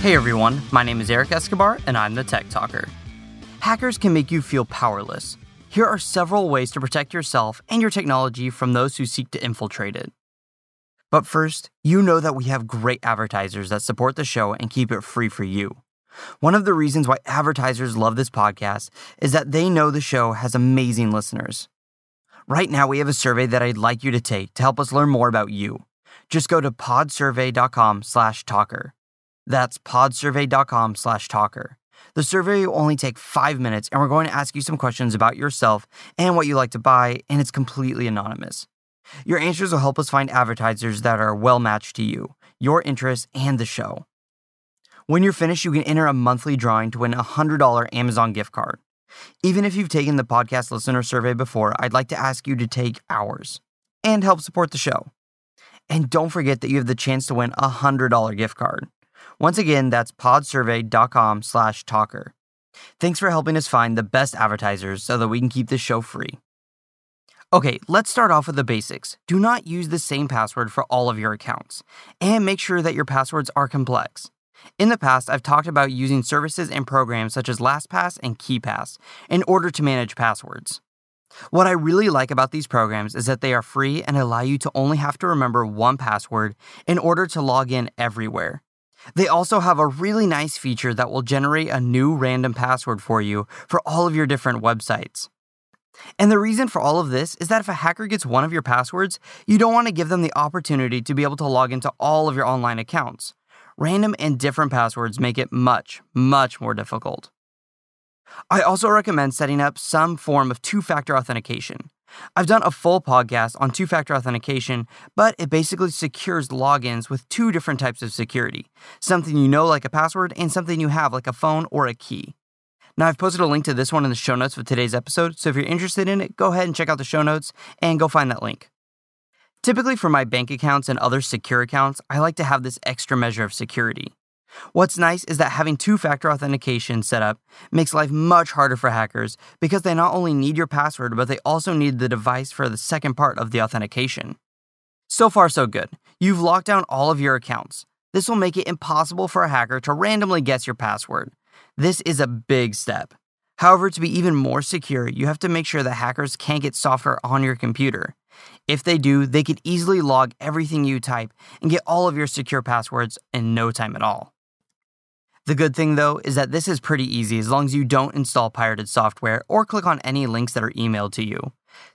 Hey everyone, my name is Eric Escobar and I'm the Tech Talker. Hackers can make you feel powerless. Here are several ways to protect yourself and your technology from those who seek to infiltrate it. But first, you know that we have great advertisers that support the show and keep it free for you. One of the reasons why advertisers love this podcast is that they know the show has amazing listeners. Right now, we have a survey that I'd like you to take to help us learn more about you. Just go to podsurvey.com slash talker. That's podsurvey.com slash talker. The survey will only take five minutes, and we're going to ask you some questions about yourself and what you like to buy, and it's completely anonymous. Your answers will help us find advertisers that are well matched to you, your interests, and the show. When you're finished, you can enter a monthly drawing to win a $100 Amazon gift card. Even if you've taken the podcast listener survey before, I'd like to ask you to take ours and help support the show. And don't forget that you have the chance to win a $100 gift card. Once again, that's podsurvey.com slash talker. Thanks for helping us find the best advertisers so that we can keep this show free. Okay, let's start off with the basics. Do not use the same password for all of your accounts, and make sure that your passwords are complex. In the past, I've talked about using services and programs such as LastPass and KeePass in order to manage passwords. What I really like about these programs is that they are free and allow you to only have to remember one password in order to log in everywhere. They also have a really nice feature that will generate a new random password for you for all of your different websites. And the reason for all of this is that if a hacker gets one of your passwords, you don't want to give them the opportunity to be able to log into all of your online accounts. Random and different passwords make it much, much more difficult. I also recommend setting up some form of two factor authentication. I've done a full podcast on two factor authentication, but it basically secures logins with two different types of security something you know, like a password, and something you have, like a phone or a key. Now, I've posted a link to this one in the show notes for today's episode, so if you're interested in it, go ahead and check out the show notes and go find that link. Typically, for my bank accounts and other secure accounts, I like to have this extra measure of security. What's nice is that having two factor authentication set up makes life much harder for hackers because they not only need your password, but they also need the device for the second part of the authentication. So far, so good. You've locked down all of your accounts. This will make it impossible for a hacker to randomly guess your password. This is a big step. However, to be even more secure, you have to make sure that hackers can't get software on your computer. If they do, they could easily log everything you type and get all of your secure passwords in no time at all. The good thing, though, is that this is pretty easy as long as you don't install pirated software or click on any links that are emailed to you.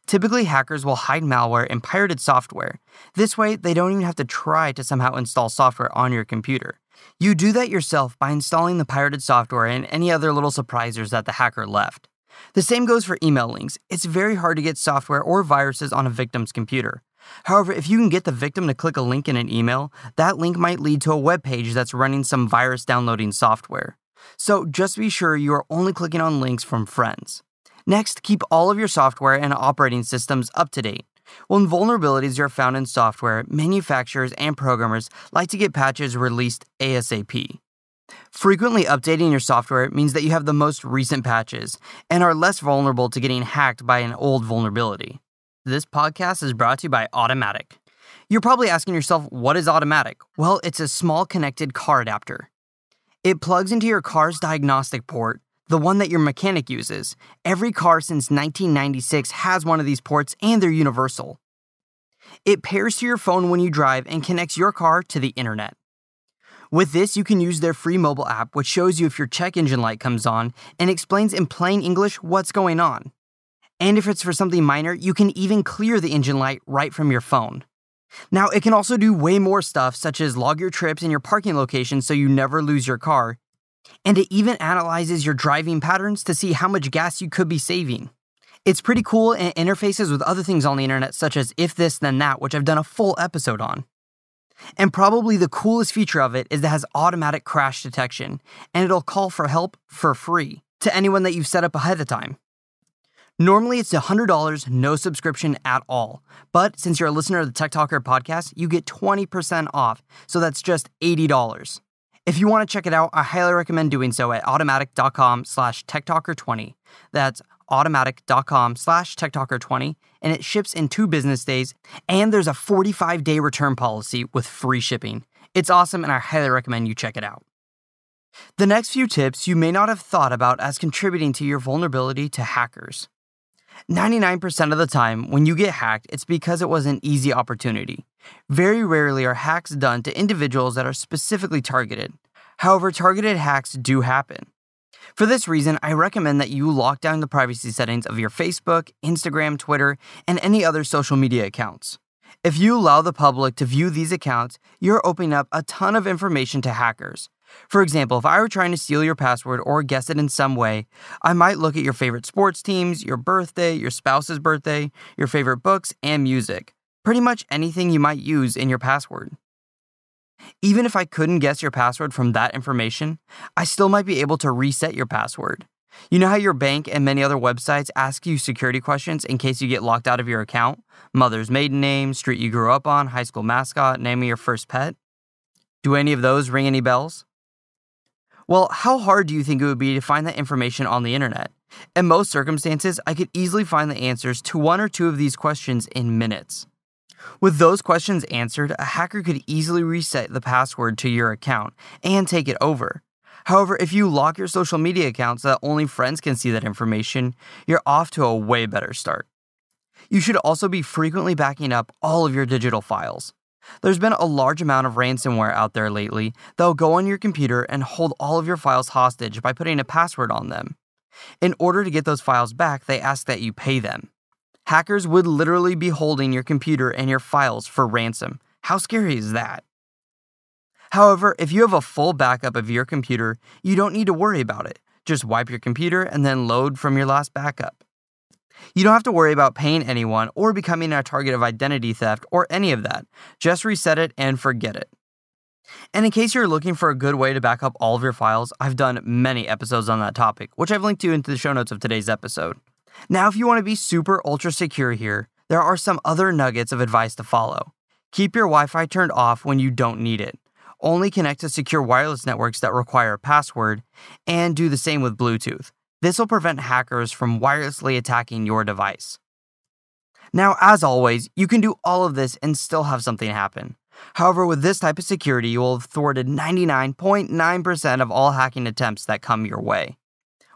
Typically, hackers will hide malware in pirated software. This way, they don't even have to try to somehow install software on your computer. You do that yourself by installing the pirated software and any other little surprisers that the hacker left. The same goes for email links. It's very hard to get software or viruses on a victim's computer. However, if you can get the victim to click a link in an email, that link might lead to a web page that's running some virus downloading software. So just be sure you are only clicking on links from friends. Next, keep all of your software and operating systems up to date. When vulnerabilities are found in software, manufacturers and programmers like to get patches released ASAP. Frequently updating your software means that you have the most recent patches and are less vulnerable to getting hacked by an old vulnerability. This podcast is brought to you by Automatic. You're probably asking yourself, what is Automatic? Well, it's a small connected car adapter. It plugs into your car's diagnostic port, the one that your mechanic uses. Every car since 1996 has one of these ports and they're universal. It pairs to your phone when you drive and connects your car to the internet. With this, you can use their free mobile app, which shows you if your check engine light comes on and explains in plain English what's going on. And if it's for something minor, you can even clear the engine light right from your phone. Now, it can also do way more stuff, such as log your trips and your parking location so you never lose your car. And it even analyzes your driving patterns to see how much gas you could be saving. It's pretty cool and interfaces with other things on the internet, such as If This Then That, which I've done a full episode on. And probably the coolest feature of it is that it has automatic crash detection, and it'll call for help for free to anyone that you've set up ahead of time. Normally, it's $100, no subscription at all. But since you're a listener of the Tech Talker podcast, you get 20% off. So that's just $80. If you want to check it out, I highly recommend doing so at automatic.com slash techtalker20. That's automatic.com slash techtalker20, and it ships in two business days, and there's a 45-day return policy with free shipping. It's awesome, and I highly recommend you check it out. The next few tips you may not have thought about as contributing to your vulnerability to hackers. 99% of the time, when you get hacked, it's because it was an easy opportunity. Very rarely are hacks done to individuals that are specifically targeted. However, targeted hacks do happen. For this reason, I recommend that you lock down the privacy settings of your Facebook, Instagram, Twitter, and any other social media accounts. If you allow the public to view these accounts, you're opening up a ton of information to hackers. For example, if I were trying to steal your password or guess it in some way, I might look at your favorite sports teams, your birthday, your spouse's birthday, your favorite books, and music. Pretty much anything you might use in your password. Even if I couldn't guess your password from that information, I still might be able to reset your password. You know how your bank and many other websites ask you security questions in case you get locked out of your account? Mother's maiden name, street you grew up on, high school mascot, name of your first pet? Do any of those ring any bells? Well, how hard do you think it would be to find that information on the internet? In most circumstances, I could easily find the answers to one or two of these questions in minutes. With those questions answered, a hacker could easily reset the password to your account and take it over. However, if you lock your social media accounts so that only friends can see that information, you're off to a way better start. You should also be frequently backing up all of your digital files. There's been a large amount of ransomware out there lately that'll go on your computer and hold all of your files hostage by putting a password on them. In order to get those files back, they ask that you pay them. Hackers would literally be holding your computer and your files for ransom. How scary is that? However, if you have a full backup of your computer, you don't need to worry about it. Just wipe your computer and then load from your last backup. You don't have to worry about paying anyone or becoming a target of identity theft or any of that. Just reset it and forget it. And in case you're looking for a good way to back up all of your files, I've done many episodes on that topic, which I've linked to into the show notes of today's episode. Now, if you want to be super ultra secure here, there are some other nuggets of advice to follow. Keep your Wi Fi turned off when you don't need it. Only connect to secure wireless networks that require a password, and do the same with Bluetooth. This will prevent hackers from wirelessly attacking your device. Now, as always, you can do all of this and still have something happen. However, with this type of security, you will have thwarted 99.9% of all hacking attempts that come your way.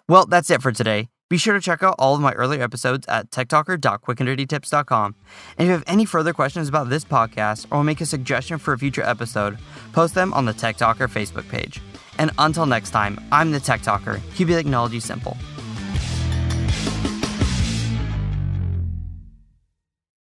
Well, that's it for today. Be sure to check out all of my earlier episodes at techtalker.quickanddirtytips.com. And if you have any further questions about this podcast or make a suggestion for a future episode, post them on the Tech Talker Facebook page. And until next time, I'm the Tech Talker. Your technology simple.